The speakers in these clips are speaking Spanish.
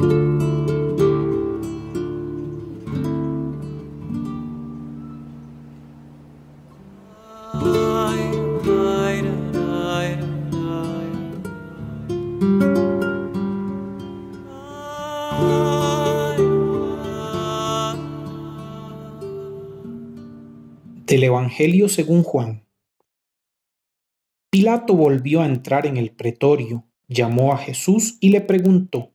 Del Evangelio según Juan. Pilato volvió a entrar en el pretorio, llamó a Jesús y le preguntó,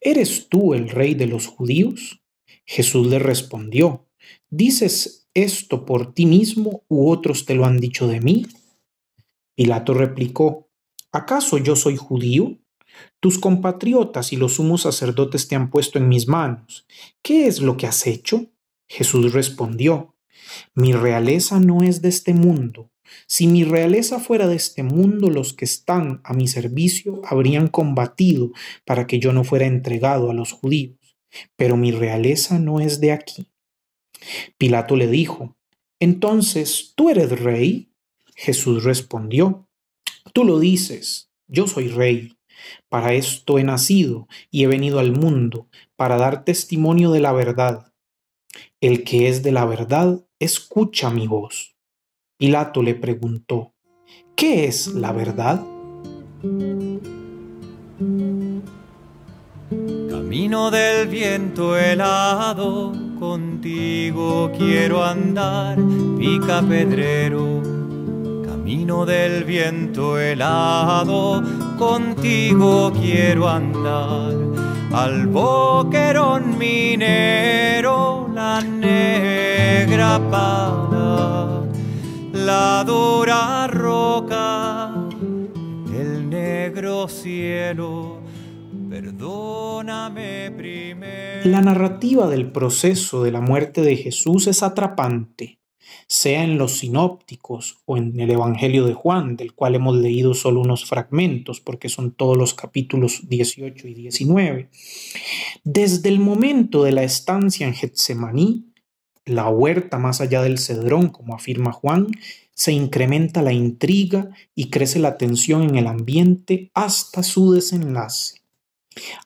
¿Eres tú el rey de los judíos? Jesús le respondió, ¿dices esto por ti mismo u otros te lo han dicho de mí? Pilato replicó, ¿acaso yo soy judío? Tus compatriotas y los sumos sacerdotes te han puesto en mis manos. ¿Qué es lo que has hecho? Jesús respondió, mi realeza no es de este mundo. Si mi realeza fuera de este mundo, los que están a mi servicio habrían combatido para que yo no fuera entregado a los judíos. Pero mi realeza no es de aquí. Pilato le dijo, Entonces, ¿tú eres rey? Jesús respondió, Tú lo dices, yo soy rey. Para esto he nacido y he venido al mundo, para dar testimonio de la verdad. El que es de la verdad, escucha mi voz. Pilato le preguntó, ¿qué es la verdad? Camino del viento helado, contigo quiero andar, pica pedrero. Camino del viento helado, contigo quiero andar. Al boquerón minero, la negra la roca, el negro cielo Perdóname. La narrativa del proceso de la muerte de Jesús es atrapante, sea en los sinópticos o en el Evangelio de Juan, del cual hemos leído solo unos fragmentos, porque son todos los capítulos 18 y 19. Desde el momento de la estancia en Getsemaní, la huerta más allá del cedrón, como afirma Juan, se incrementa la intriga y crece la tensión en el ambiente hasta su desenlace.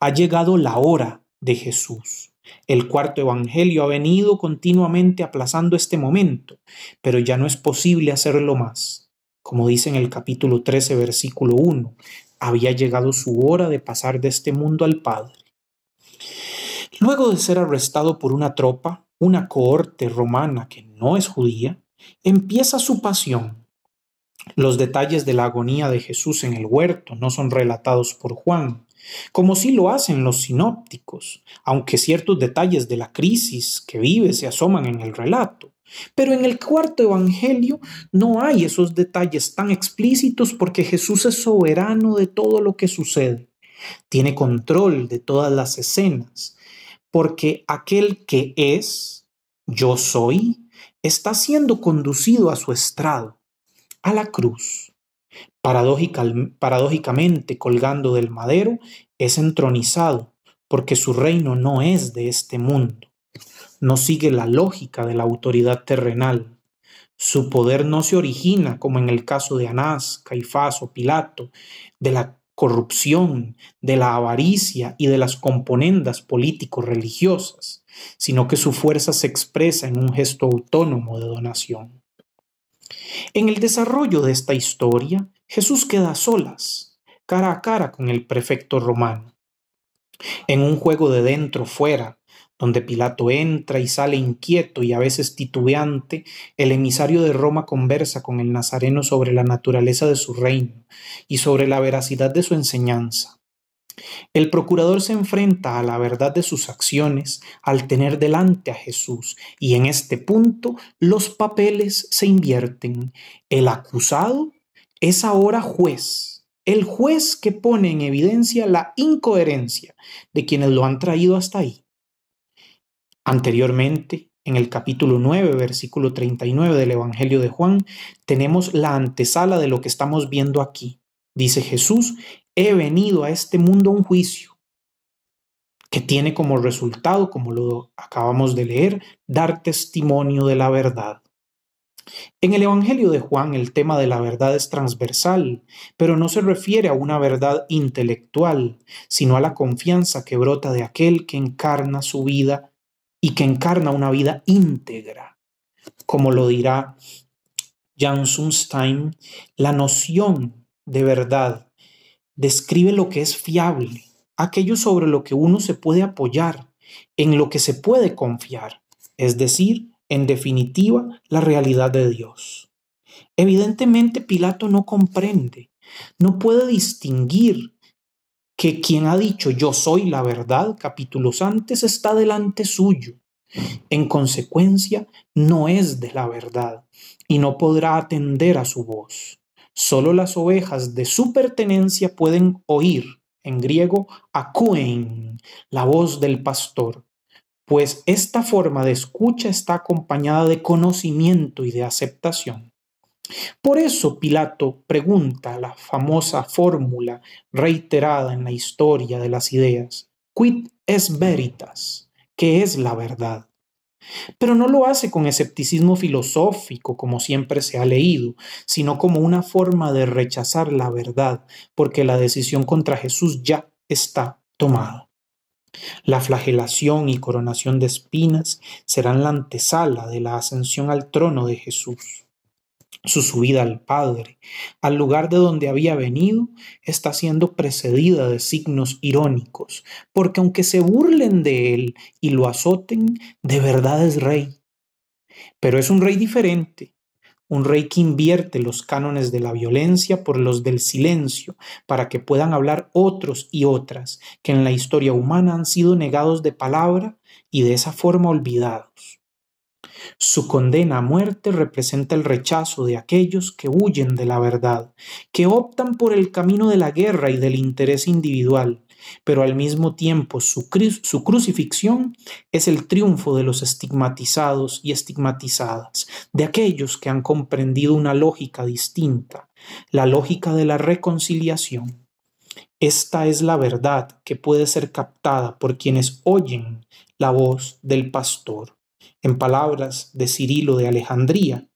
Ha llegado la hora de Jesús. El cuarto evangelio ha venido continuamente aplazando este momento, pero ya no es posible hacerlo más. Como dice en el capítulo 13, versículo 1, había llegado su hora de pasar de este mundo al Padre. Luego de ser arrestado por una tropa, una cohorte romana que no es judía, empieza su pasión. Los detalles de la agonía de Jesús en el huerto no son relatados por Juan, como sí lo hacen los sinópticos, aunque ciertos detalles de la crisis que vive se asoman en el relato. Pero en el cuarto Evangelio no hay esos detalles tan explícitos porque Jesús es soberano de todo lo que sucede, tiene control de todas las escenas, porque aquel que es, yo soy, está siendo conducido a su estrado, a la cruz paradójicamente colgando del madero, es entronizado, porque su reino no es de este mundo. No sigue la lógica de la autoridad terrenal. Su poder no se origina, como en el caso de Anás, Caifás o Pilato, de la corrupción, de la avaricia y de las componendas político-religiosas, sino que su fuerza se expresa en un gesto autónomo de donación. En el desarrollo de esta historia, Jesús queda a solas, cara a cara con el prefecto romano. En un juego de dentro fuera, donde Pilato entra y sale inquieto y a veces titubeante, el emisario de Roma conversa con el nazareno sobre la naturaleza de su reino y sobre la veracidad de su enseñanza. El procurador se enfrenta a la verdad de sus acciones al tener delante a Jesús y en este punto los papeles se invierten. El acusado es ahora juez, el juez que pone en evidencia la incoherencia de quienes lo han traído hasta ahí. Anteriormente, en el capítulo 9, versículo 39 del Evangelio de Juan, tenemos la antesala de lo que estamos viendo aquí. Dice Jesús, he venido a este mundo a un juicio que tiene como resultado, como lo acabamos de leer, dar testimonio de la verdad. En el Evangelio de Juan el tema de la verdad es transversal, pero no se refiere a una verdad intelectual, sino a la confianza que brota de aquel que encarna su vida y que encarna una vida íntegra. Como lo dirá Jan Sunstein, la noción de verdad describe lo que es fiable, aquello sobre lo que uno se puede apoyar, en lo que se puede confiar, es decir, en definitiva, la realidad de Dios. Evidentemente Pilato no comprende, no puede distinguir que quien ha dicho yo soy la verdad capítulos antes está delante suyo. En consecuencia, no es de la verdad y no podrá atender a su voz. Solo las ovejas de su pertenencia pueden oír, en griego, akuen, la voz del pastor, pues esta forma de escucha está acompañada de conocimiento y de aceptación. Por eso Pilato pregunta la famosa fórmula reiterada en la historia de las ideas, quid es veritas, ¿qué es la verdad? Pero no lo hace con escepticismo filosófico, como siempre se ha leído, sino como una forma de rechazar la verdad, porque la decisión contra Jesús ya está tomada. La flagelación y coronación de espinas serán la antesala de la ascensión al trono de Jesús. Su subida al Padre, al lugar de donde había venido, está siendo precedida de signos irónicos, porque aunque se burlen de él y lo azoten, de verdad es rey. Pero es un rey diferente, un rey que invierte los cánones de la violencia por los del silencio, para que puedan hablar otros y otras que en la historia humana han sido negados de palabra y de esa forma olvidados. Su condena a muerte representa el rechazo de aquellos que huyen de la verdad, que optan por el camino de la guerra y del interés individual, pero al mismo tiempo su, su, crucifixión es el triunfo de los estigmatizados y estigmatizadas, de aquellos que han comprendido una lógica distinta, la lógica de la reconciliación. Esta es la verdad que puede ser captada por quienes oyen la voz del pastor. En palabras de Cirilo de Alejandría,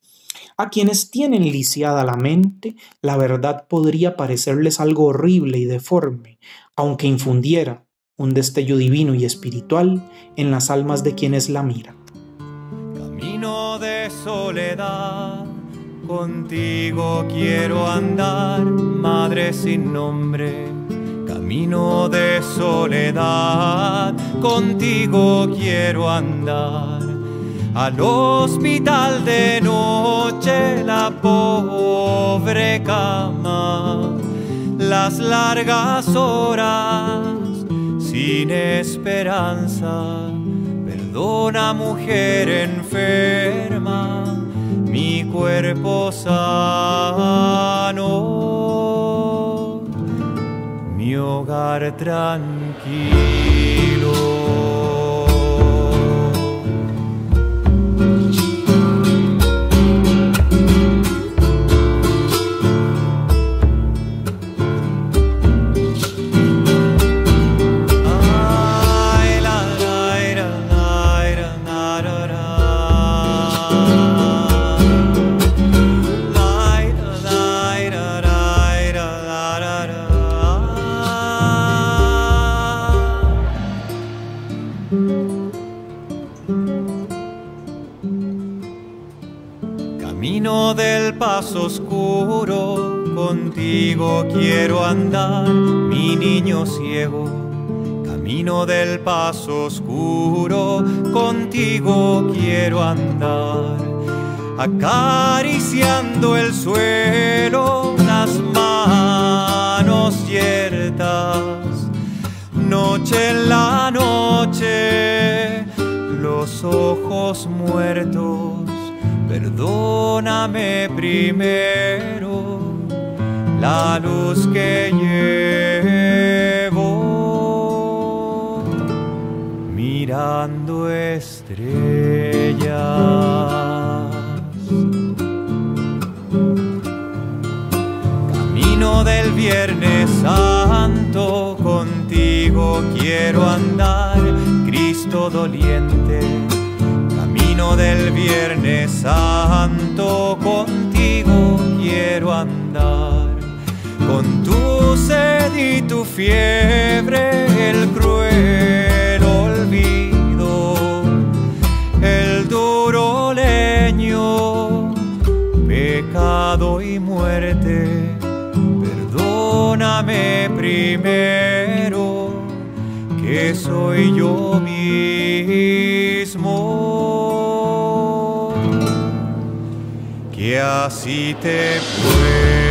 a quienes tienen lisiada la mente, la verdad podría parecerles algo horrible y deforme, aunque infundiera un destello divino y espiritual en las almas de quienes la miran. Camino de soledad, contigo quiero andar, madre sin nombre. Camino de soledad, contigo quiero andar. Al hospital de noche la pobre cama las largas horas sin esperanza. Perdona mujer enferma, mi cuerpo sano, mi hogar tranquilo. Oscuro, contigo quiero andar, mi niño ciego. Camino del paso oscuro, contigo quiero andar. Acariciando el suelo, las manos yertas. Noche en la noche, los ojos muertos perdóname primero la luz que llevo mirando estrellas. Camino del Viernes Santo, contigo quiero andar, Cristo doliente del Viernes Santo contigo quiero andar. Con tu sed y tu fiebre, el cruel olvido, el duro leño, pecado y muerte. Perdóname primero, que soy yo mismo, que así te he puesto